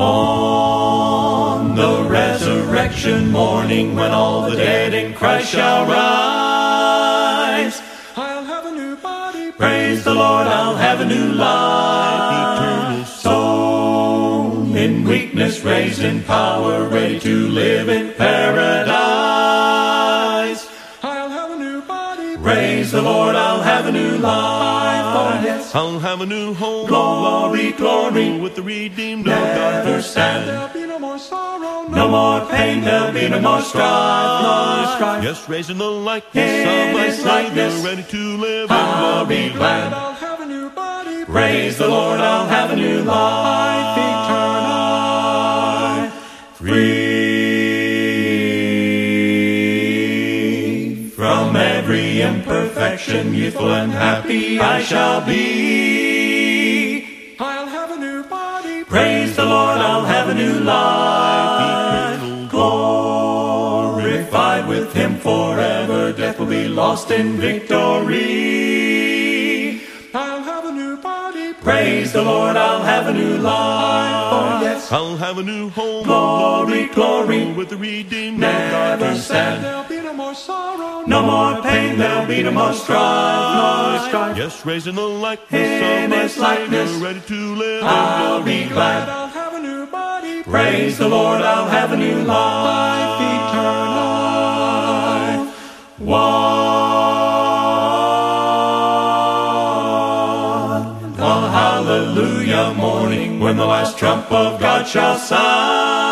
On the resurrection morning, when all the dead in Christ shall rise, I'll have a new body. praise the Lord, I'll have a new life. Sown in weakness, raised in power, ready to live in paradise. I'll have a new body. Praise the Lord, I'll have a new life. Yes. I'll have a new home. Glory, glory. With the redeemed of God. Never stand. There'll be no more sorrow. No more pain, there'll be no more strife, no strife. Yes, raised in the likeness of my likeness. Savior, ready to live I'll be glory. glad. I'll have a new body. Praise the Lord, I'll have a new life every imperfection, youthful and happy I shall be. I'll have a new body. Praise the Lord, I'll have a new life. Glorified with Him forever, death will be lost in victory. I'll have a new body. Praise the Lord, I'll have a new life. Oh, yes. I'll have a new home. Glory, glory. With the redeemed of God. Never stand. There'll be no more sorrow. No more pain, there'll be no more strife, no strife. Yes, raising the likeness In of my His likeness. Savior, ready to live I'll in be glory. glad. I'll have a new body. Praise the Lord, I'll have a new life eternal. One. A hallelujah morning when the last trump of God shall sound.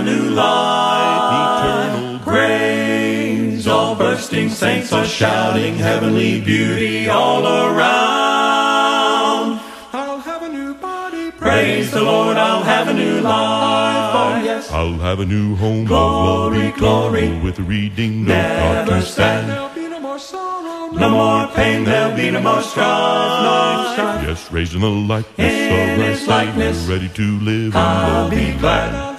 A new life Eternal Praise all bursting saints are shouting heavenly beauty all around. I'll have a new body. Praise the Lord, I'll have a new life. Oh, yes. I'll have a new home. Glory, glory. With reading God. Never stand. No more. No pain, there'll be no more strife, no strife. Yes, raising in the likeness In of His likeness. Ready to live I'll be glad.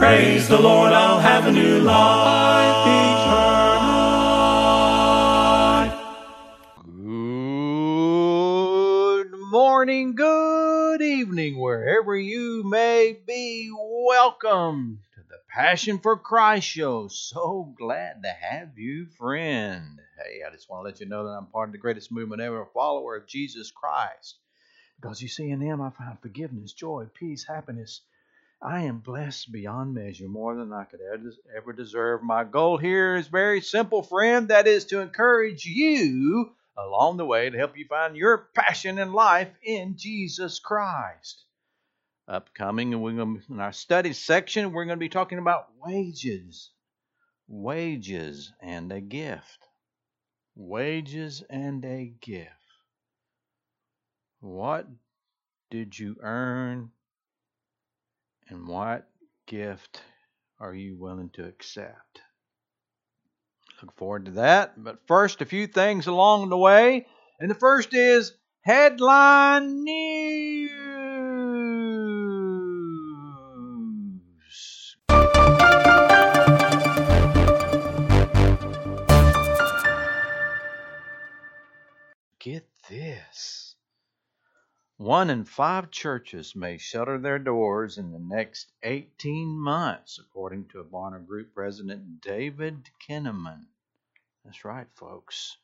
Praise the Lord, I'll have a new life eternal. Good morning, good evening, wherever you may be. Welcome to the Passion for Christ show. So glad to have you, friend. Hey, I just want to let you know that I'm part of the greatest movement ever, a follower of Jesus Christ. Because you see, in Him I find forgiveness, joy, peace, happiness. I am blessed beyond measure, more than I could ever- deserve. My goal here is very simple, friend. That is to encourage you along the way to help you find your passion in life in Jesus Christ. Upcoming, and we're going to, in our study section, we're going to be talking about wages, wages and a gift, wages and a gift. What did you earn, and what gift are you willing to accept? Look forward to that. But first, a few things along the way. And the first is headline news. Get this. One in five churches may shutter their doors in the next 18 months, according to a Barna Group president, David Kinnaman. That's right, folks.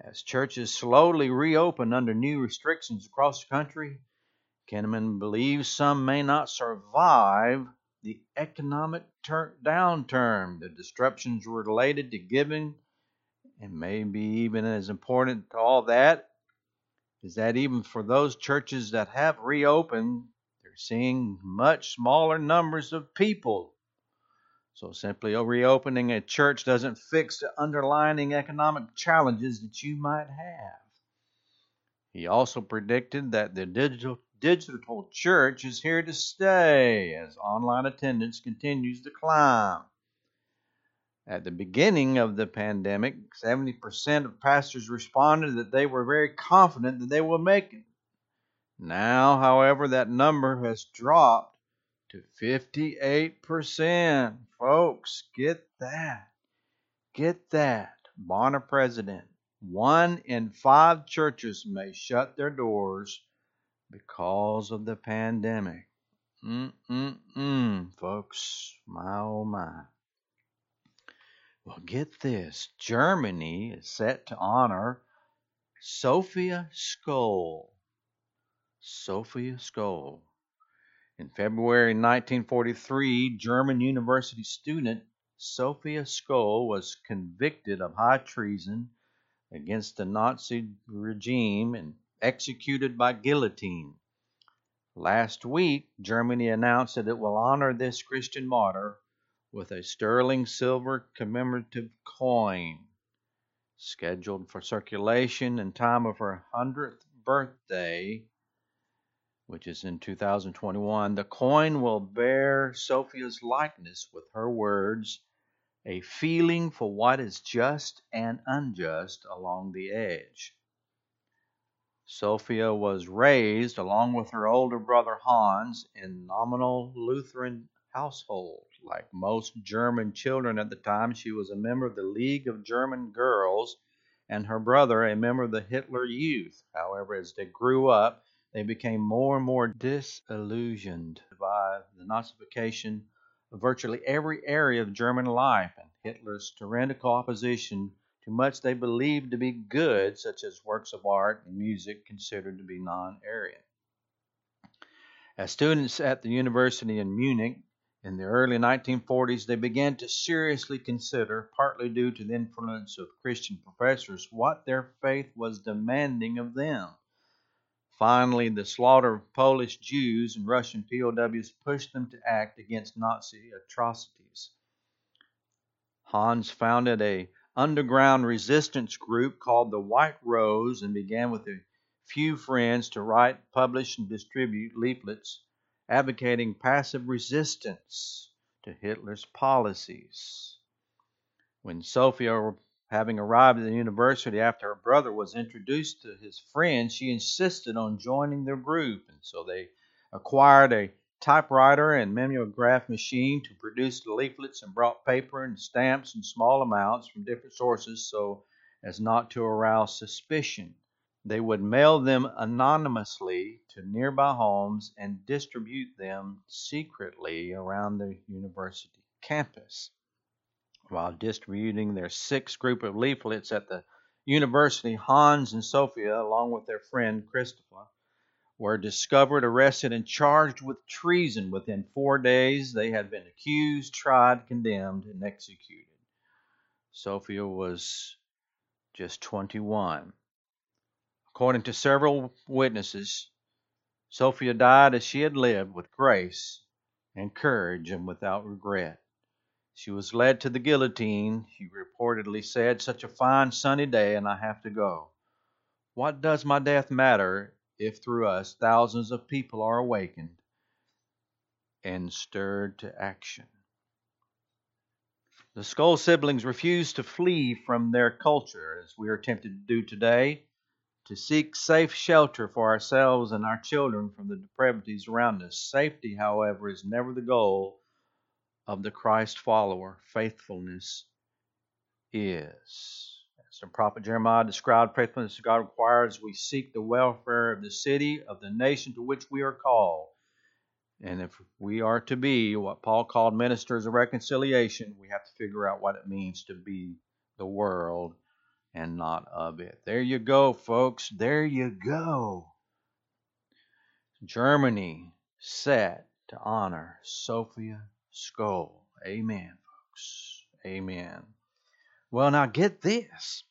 As churches slowly reopen under new restrictions across the country, Kinnaman believes some may not survive the economic tur- downturn. The disruptions related to giving, and maybe even as important to all that, is that even for those churches that have reopened, they're seeing much smaller numbers of people. So simply reopening a church doesn't fix the underlying economic challenges that you might have. He also predicted that the digital digital church is here to stay as online attendance continues to climb. At the beginning of the pandemic, 70% of pastors responded that they were very confident that they will make it. Now, however, that number has dropped to 58%. Folks, get that. Get that. Barna president One in five churches may shut their doors because of the pandemic. Mm-mm-mm, folks. My oh my. Well, get this Germany is set to honor Sophia Scholl. Sophia Scholl. In February 1943, German university student Sophia Scholl was convicted of high treason against the Nazi regime and executed by guillotine. Last week, Germany announced that it will honor this Christian martyr with a sterling silver commemorative coin scheduled for circulation in time of her 100th birthday, which is in 2021. The coin will bear Sophia's likeness with her words, a feeling for what is just and unjust along the edge. Sophia was raised, along with her older brother Hans, in nominal Lutheran household. Like most German children at the time, she was a member of the League of German Girls and her brother a member of the Hitler Youth. However, as they grew up, they became more and more disillusioned by the Nazification of virtually every area of German life and Hitler's tyrannical opposition to much they believed to be good, such as works of art and music considered to be non Aryan. As students at the university in Munich, in the early 1940s, they began to seriously consider, partly due to the influence of Christian professors, what their faith was demanding of them. Finally, the slaughter of Polish Jews and Russian POWs pushed them to act against Nazi atrocities. Hans founded a underground resistance group called the White Rose and began with a few friends to write, publish, and distribute leaflets advocating passive resistance to Hitler's policies. When Sophia, having arrived at the university after her brother was introduced to his friends, she insisted on joining their group, and so they acquired a typewriter and mimeograph machine to produce the leaflets and brought paper and stamps in small amounts from different sources so as not to arouse suspicion. They would mail them anonymously to nearby homes and distribute them secretly around the university campus. While distributing their sixth group of leaflets at the university, Hans and Sophia, along with their friend Christopher, were discovered, arrested, and charged with treason. Within four days, they had been accused, tried, condemned, and executed. Sophia was just 21. According to several witnesses, Sophia died as she had lived, with grace and courage and without regret. She was led to the guillotine. She reportedly said, Such a fine sunny day, and I have to go. What does my death matter if through us thousands of people are awakened and stirred to action? The Scholl siblings refused to flee from their culture, as we are tempted to do today to seek safe shelter for ourselves and our children from the depravities around us. Safety, however, is never the goal of the Christ follower. Faithfulness is. As the prophet Jeremiah described, faithfulness to God requires we seek the welfare of the city, of the nation to which we are called. And if we are to be what Paul called ministers of reconciliation, we have to figure out what it means to be the world and not of it. There you go, folks. There you go. Germany set to honor Sophia Scholl. Amen, folks. Amen. Well, now get this.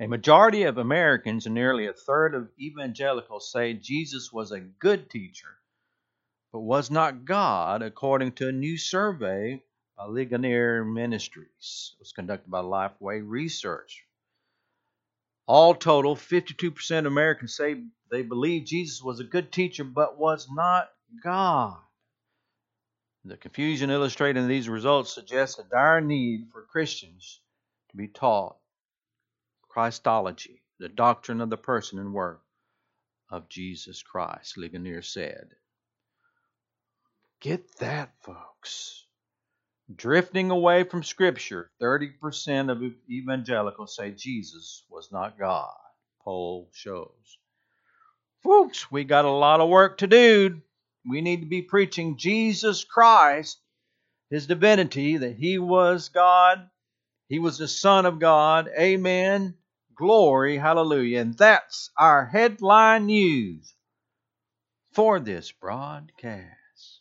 A majority of Americans and nearly a third of evangelicals say Jesus was a good teacher, but was not God, according to a new survey by Ligonier Ministries. It was conducted by Lifeway Research. All total, 52% of Americans say they believe Jesus was a good teacher but was not God. The confusion illustrated in these results suggests a dire need for Christians to be taught Christology, the doctrine of the person and work of Jesus Christ, Ligonier said. Get that, folks. Drifting away from Scripture. 30% of evangelicals say Jesus was not God. Poll shows. Folks, we got a lot of work to do. We need to be preaching Jesus Christ, His divinity, that He was God, He was the Son of God. Amen. Glory, hallelujah. And that's our headline news for this broadcast.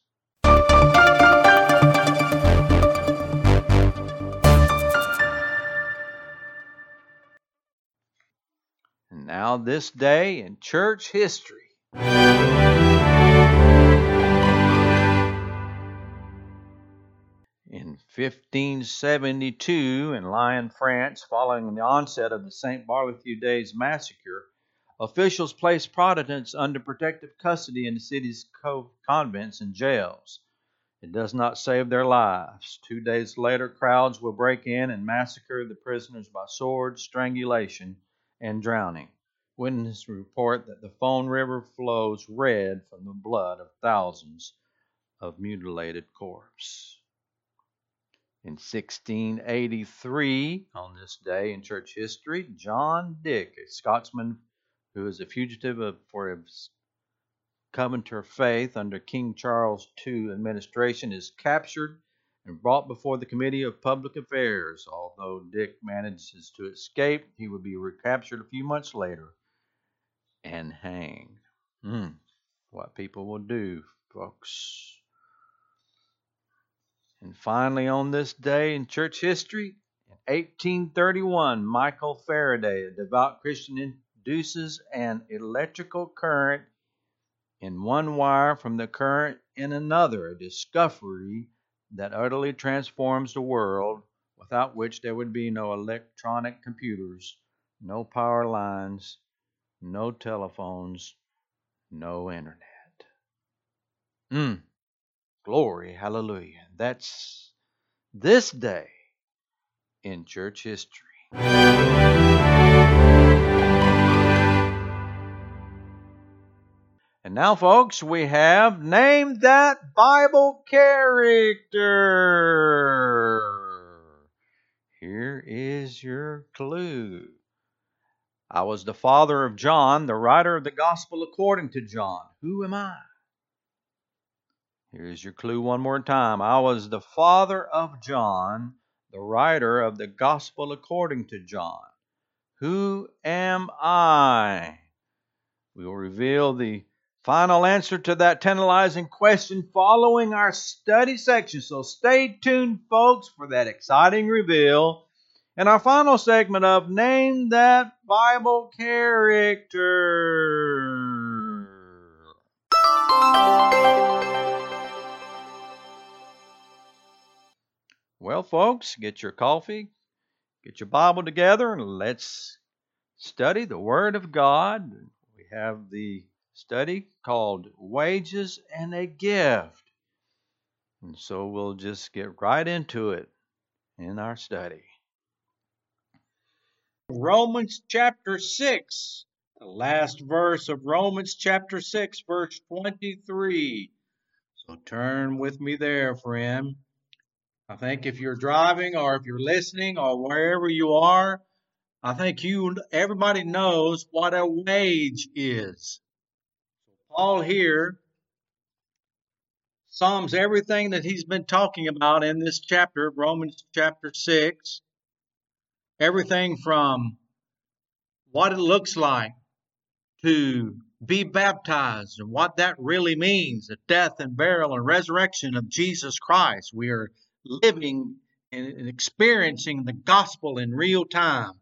Now, this day in church history. In 1572, in Lyon, France, following the onset of the St. Bartholomew Days massacre, officials placed Protestants under protective custody in the city's convents and jails. It does not save their lives. Two days later, crowds will break in and massacre the prisoners by sword, strangulation, and drowning. Witnesses report that the Rhône River flows red from the blood of thousands of mutilated corpses. In 1683, on this day in church history, John Dick, a Scotsman who is a fugitive of, for his Covenanter faith under King Charles II administration, is captured and brought before the Committee of Public Affairs. Although Dick manages to escape, he would be recaptured a few months later and hanged. Mm, what people will do, folks. And finally, on this day in church history, in 1831, Michael Faraday, a devout Christian, induces an electrical current in one wire from the current in another, a discovery that utterly transforms the world, without which there would be no electronic computers, no power lines, no telephones, no internet. Mm. Glory, hallelujah. That's this day in church history. And now, folks, we have named that Bible character. Here is your clue. I was the father of John, the writer of the gospel according to John. Who am I? Here's your clue one more time. I was the father of John, the writer of the Gospel according to John. Who am I? We will reveal the final answer to that tantalizing question following our study section. So stay tuned, folks, for that exciting reveal. And our final segment of Name That Bible Character. Well, folks, get your coffee, get your Bible together, and let's study the Word of God. We have the study called Wages and a Gift. And so we'll just get right into it in our study. Romans chapter 6, the last verse of Romans chapter 6, verse 23. So turn with me there, friend. I think if you're driving or if you're listening or wherever you are, I think you everybody knows what a wage is. Paul here sums everything that he's been talking about in this chapter, of Romans chapter 6. Everything from what it looks like to be baptized and what that really means the death and burial and resurrection of Jesus Christ. We are living and experiencing the gospel in real time.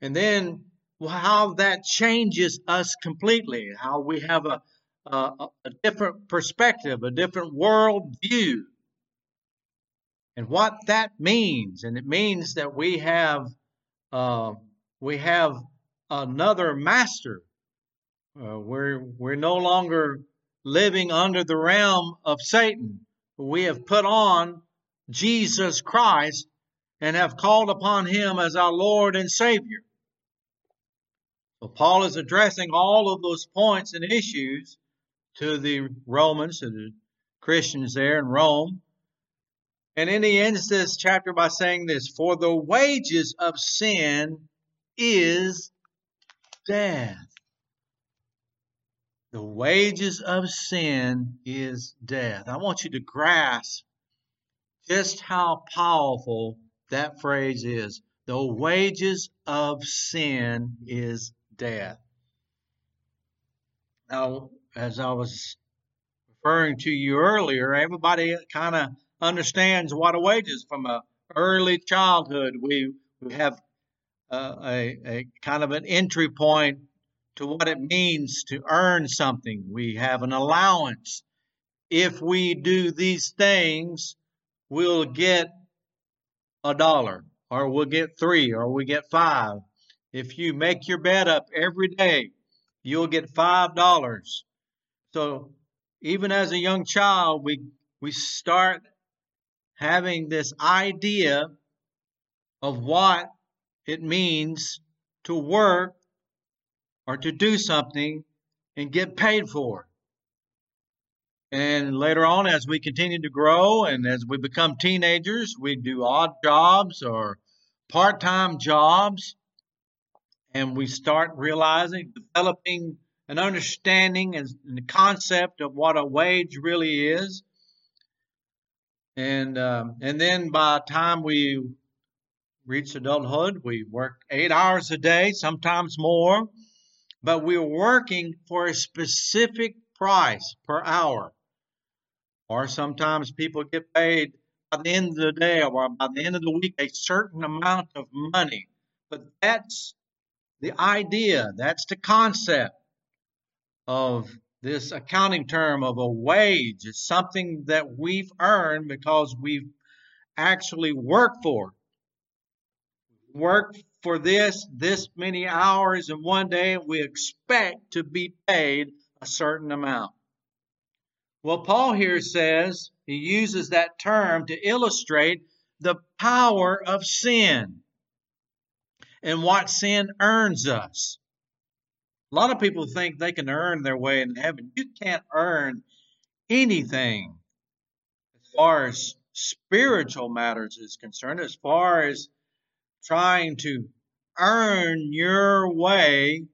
And then how that changes us completely, how we have a, a, a different perspective, a different world view, and what that means. And it means that we have uh, we have another master. Uh, we're we're no longer living under the realm of Satan. We have put on Jesus Christ and have called upon him as our Lord and Savior. So Paul is addressing all of those points and issues to the Romans, to the Christians there in Rome. And then he ends this chapter by saying this For the wages of sin is death. The wages of sin is death. I want you to grasp just how powerful that phrase is. The wages of sin is death. Now, as I was referring to you earlier, everybody kind of understands what a wage is from a early childhood. We, we have uh, a, a kind of an entry point to what it means to earn something. We have an allowance. If we do these things, we'll get a dollar, or we'll get three, or we get five. If you make your bed up every day, you'll get five dollars. So even as a young child, we we start having this idea of what it means to work or to do something and get paid for it. And later on, as we continue to grow and as we become teenagers, we do odd jobs or part time jobs. And we start realizing, developing an understanding and the concept of what a wage really is. And um, and then by the time we reach adulthood, we work eight hours a day, sometimes more, but we're working for a specific price per hour. Or sometimes people get paid by the end of the day or by the end of the week a certain amount of money. But that's the idea, that's the concept of this accounting term of a wage. It's something that we've earned because we've actually worked for. Worked for this, this many hours in one day, and we expect to be paid a certain amount. Well, Paul here says he uses that term to illustrate the power of sin and what sin earns us. A lot of people think they can earn their way in heaven. You can't earn anything as far as spiritual matters is concerned, as far as trying to earn your way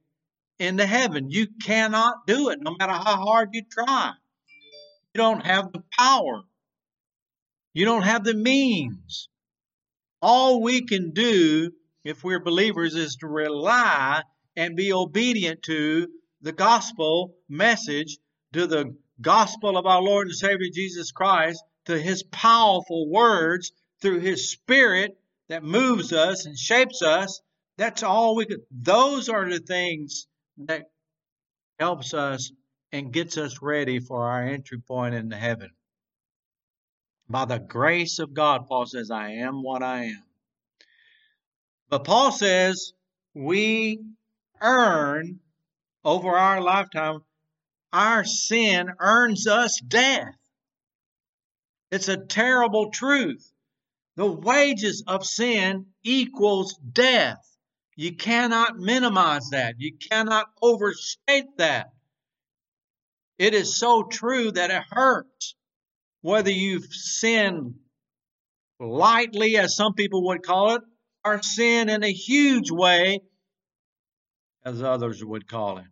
into heaven. You cannot do it no matter how hard you try. You don't have the power. You don't have the means. All we can do if we're believers is to rely and be obedient to the gospel message, to the gospel of our Lord and Savior Jesus Christ, to his powerful words through his spirit that moves us and shapes us. That's all we could. Those are the things that helps us and gets us ready for our entry point into heaven. By the grace of God, Paul says, I am what I am. But Paul says we earn over our lifetime, our sin earns us death. It's a terrible truth. The wages of sin equals death. You cannot minimize that. You cannot overstate that. It is so true that it hurts. Whether you've sinned lightly, as some people would call it, or sin in a huge way, as others would call it.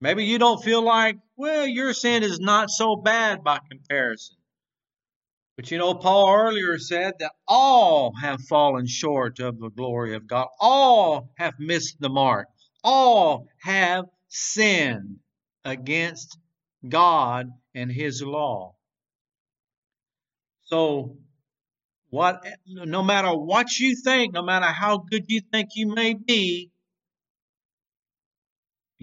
Maybe you don't feel like, well, your sin is not so bad by comparison. But you know, Paul earlier said that all have fallen short of the glory of God. All have missed the mark. All have sinned against God and His law. So, what, no matter what you think, no matter how good you think you may be,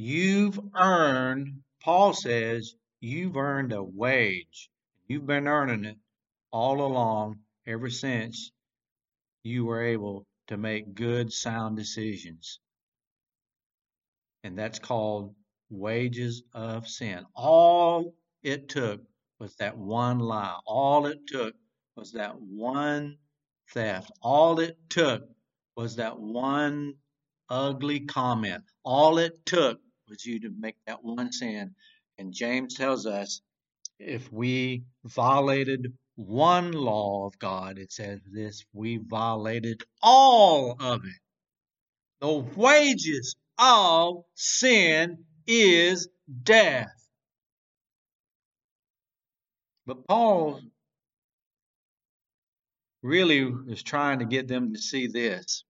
You've earned, Paul says, you've earned a wage. You've been earning it all along ever since you were able to make good, sound decisions. And that's called wages of sin. All it took was that one lie. All it took was that one theft. All it took was that one ugly comment. All it took was you to make that one sin. And James tells us if we violated one law of God. It says this we violated all of it. The wages of sin is death. But Paul really is trying to get them to see this.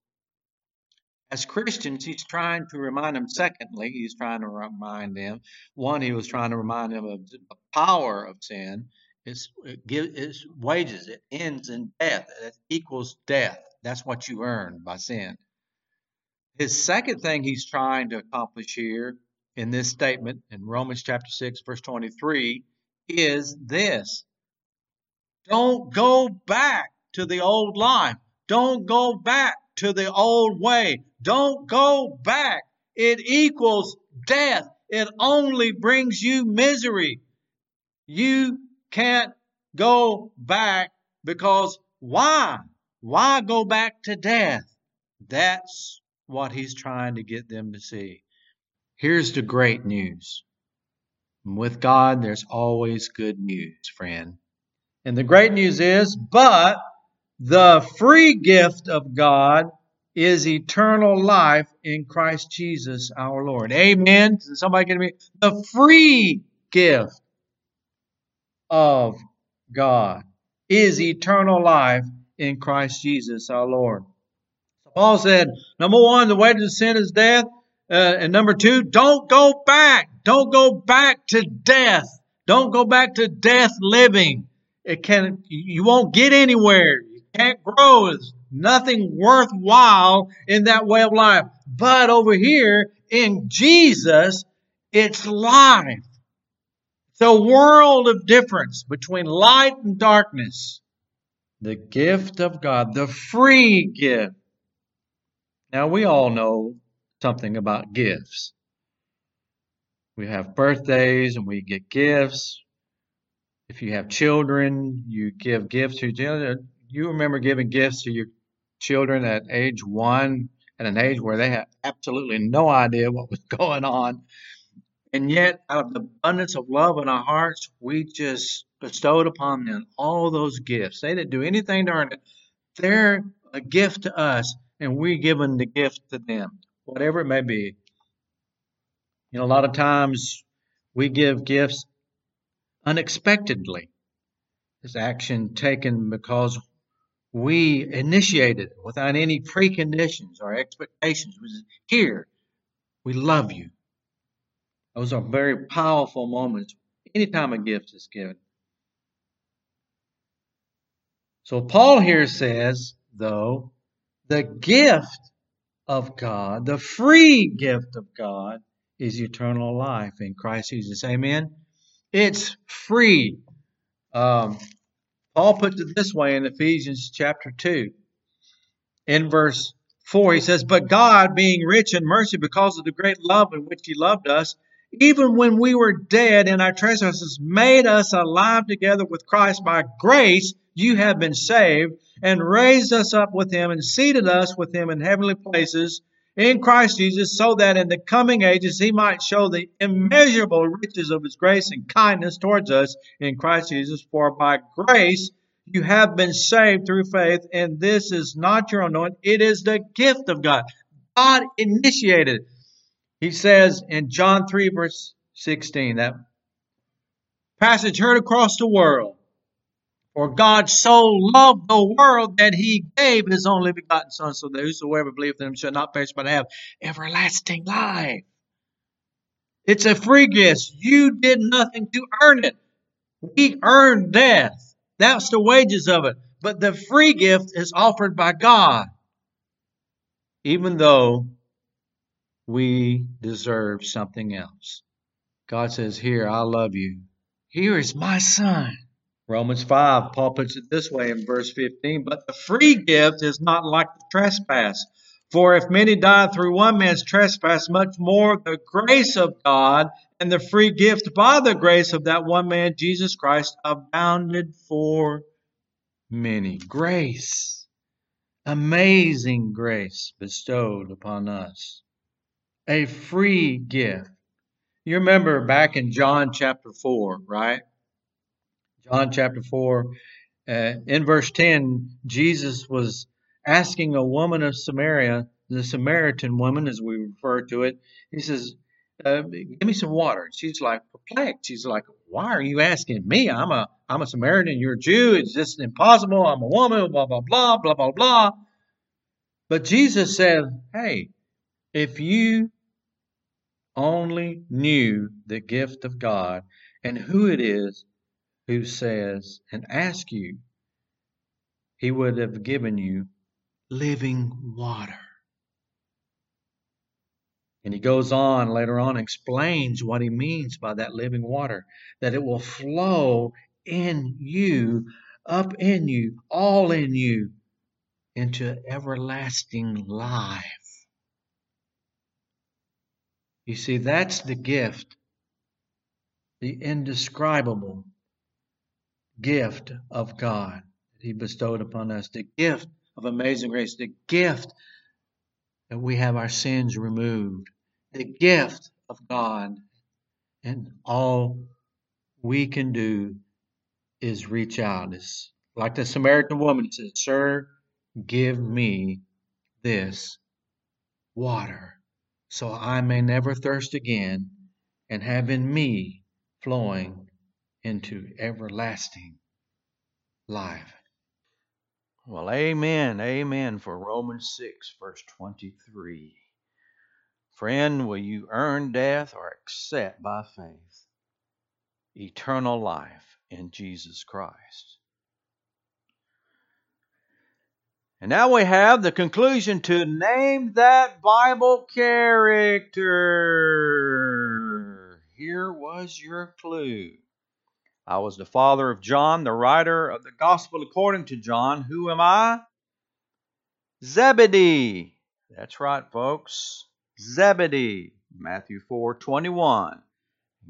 As Christians, he's trying to remind them, secondly, he's trying to remind them, one, he was trying to remind them of the power of sin. It's, it gives, it's wages, it ends in death, it equals death. That's what you earn by sin. His second thing he's trying to accomplish here in this statement in Romans chapter 6, verse 23 is this don't go back to the old life. Don't go back to the old way. Don't go back. It equals death. It only brings you misery. You can't go back because why? Why go back to death? That's what he's trying to get them to see. Here's the great news. With God, there's always good news, friend. And the great news is, but the free gift of God is eternal life in Christ Jesus our Lord. Amen. Somebody get me? The free gift of God is eternal life in Christ Jesus our Lord. Paul said, number one, the wages of sin is death. Uh, and number two, don't go back. Don't go back to death. Don't go back to death living. It can, you won't get anywhere. Can't grow. There's nothing worthwhile in that way of life. But over here in Jesus, it's life. It's a world of difference between light and darkness. The gift of God, the free gift. Now we all know something about gifts. We have birthdays and we get gifts. If you have children, you give gifts to children. You remember giving gifts to your children at age one, at an age where they had absolutely no idea what was going on. And yet, out of the abundance of love in our hearts, we just bestowed upon them all those gifts. They didn't do anything to earn it. They're a gift to us, and we're giving the gift to them, whatever it may be. You know, a lot of times we give gifts unexpectedly. This action taken because we initiated without any preconditions or expectations. Was here. We love you. Those are very powerful moments anytime a gift is given. So Paul here says, though, the gift of God, the free gift of God, is eternal life in Christ Jesus. Amen. It's free. Um, Paul puts it this way in Ephesians chapter 2. In verse 4, he says, But God, being rich in mercy because of the great love in which he loved us, even when we were dead in our trespasses, made us alive together with Christ by grace. You have been saved and raised us up with him and seated us with him in heavenly places in Christ Jesus, so that in the coming ages he might show the immeasurable riches of his grace and kindness towards us in Christ Jesus. For by grace you have been saved through faith, and this is not your own doing, it is the gift of God. God initiated. He says in John 3, verse 16, that passage heard across the world. For God so loved the world that he gave his only begotten Son, so that whosoever believeth in him shall not perish but have everlasting life. It's a free gift. You did nothing to earn it. We earned death. That's the wages of it. But the free gift is offered by God, even though we deserve something else. God says, Here, I love you. Here is my son. Romans 5, Paul puts it this way in verse 15 But the free gift is not like the trespass. For if many died through one man's trespass, much more the grace of God and the free gift by the grace of that one man, Jesus Christ, abounded for many. Grace, amazing grace bestowed upon us, a free gift. You remember back in John chapter 4, right? John chapter 4, Uh, in verse 10, Jesus was asking a woman of Samaria, the Samaritan woman, as we refer to it, he says, uh, "Give me some water." She's like perplexed. She's like, "Why are you asking me? I'm a I'm a Samaritan. You're a Jew. It's just impossible. I'm a woman. Blah blah blah blah blah blah." But Jesus said, "Hey, if you only knew the gift of God and who it is who says and asks you, He would have given you living water." And he goes on later on, explains what he means by that living water, that it will flow in you, up in you, all in you, into everlasting life. You see, that's the gift, the indescribable gift of God that he bestowed upon us, the gift of amazing grace, the gift that we have our sins removed, the gift of God, and all we can do is reach out. It's like the Samaritan woman said, Sir, give me this water so I may never thirst again and have in me flowing into everlasting life. Well, amen, amen for Romans 6, verse 23. Friend, will you earn death or accept by faith eternal life in Jesus Christ? And now we have the conclusion to name that Bible character. Here was your clue. I was the father of John, the writer of the Gospel according to John. Who am I? Zebedee. That's right, folks. Zebedee. Matthew 4 21.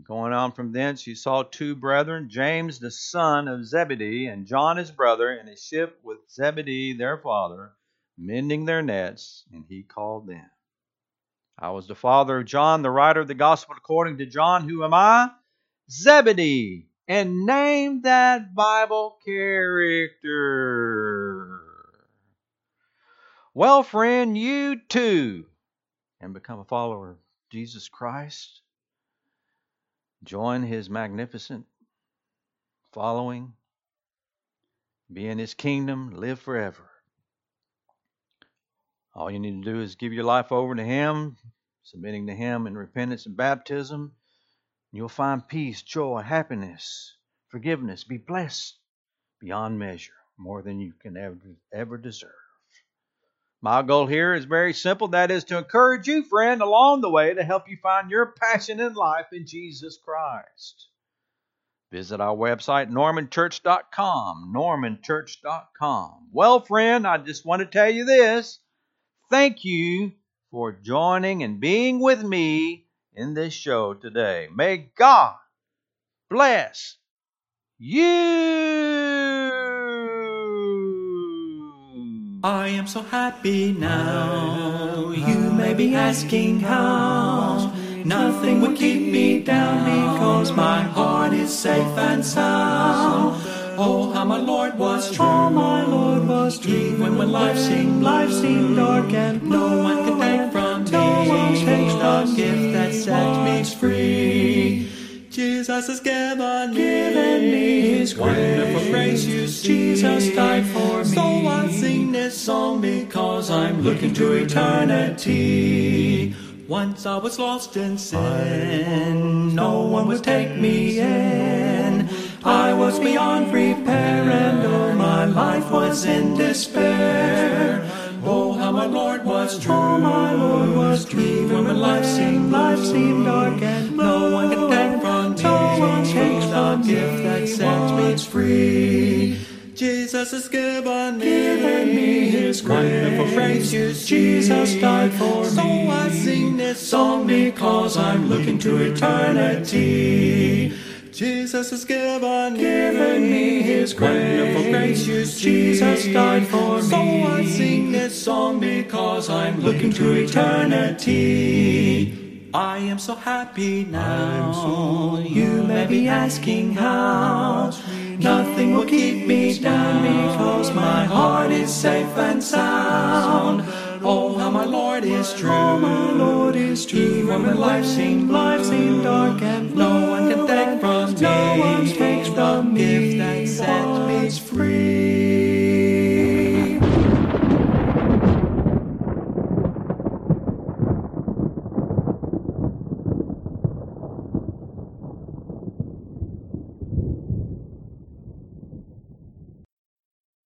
Going on from thence, he saw two brethren, James the son of Zebedee, and John his brother, in a ship with Zebedee their father, mending their nets, and he called them. I was the father of John, the writer of the gospel according to John. Who am I? Zebedee. And name that Bible character. Well, friend, you too can become a follower of Jesus Christ join his magnificent following, be in his kingdom, live forever. All you need to do is give your life over to him, submitting to him in repentance and baptism. You'll find peace, joy, happiness, forgiveness, be blessed beyond measure, more than you can ever, ever deserve. My goal here is very simple. That is to encourage you, friend, along the way to help you find your passion in life in Jesus Christ. Visit our website, normanchurch.com. Normanchurch.com. Well, friend, I just want to tell you this. Thank you for joining and being with me in this show today. May God bless you. I am so happy now. You may be asking how. Nothing will keep me down because my heart is safe and sound. Oh, how my Lord was true. My Lord was true. Even when life seemed, life seemed dark and no one can take. No one takes the gift that sets me free. Jesus has given me, given me His wonderful grace. You see, Jesus died for me. So I sing this song because I'm looking to eternity. Once I was lost in sin, no one would take me in. I was beyond repair, and oh, my life was in despair. How my Lord was true. My Lord was true. Even when life seemed, life seemed dark, and no one can take from me. No one takes the gift that sets me free. Jesus has given me, given me His wonderful grace. Jesus died for me. So I sing this song because I'm looking to eternity. Jesus has given, given me His wonderful grace. Jesus died for me. So I sing this song because I'm looking to eternity. I am so happy now. So you may be asking how. Nothing will keep me down because my heart is safe and sound. Oh, how my Lord is true. Oh, my Lord is true. Even when life seemed, life seemed dark and. No one can take from me. No one takes from me. If that set me free.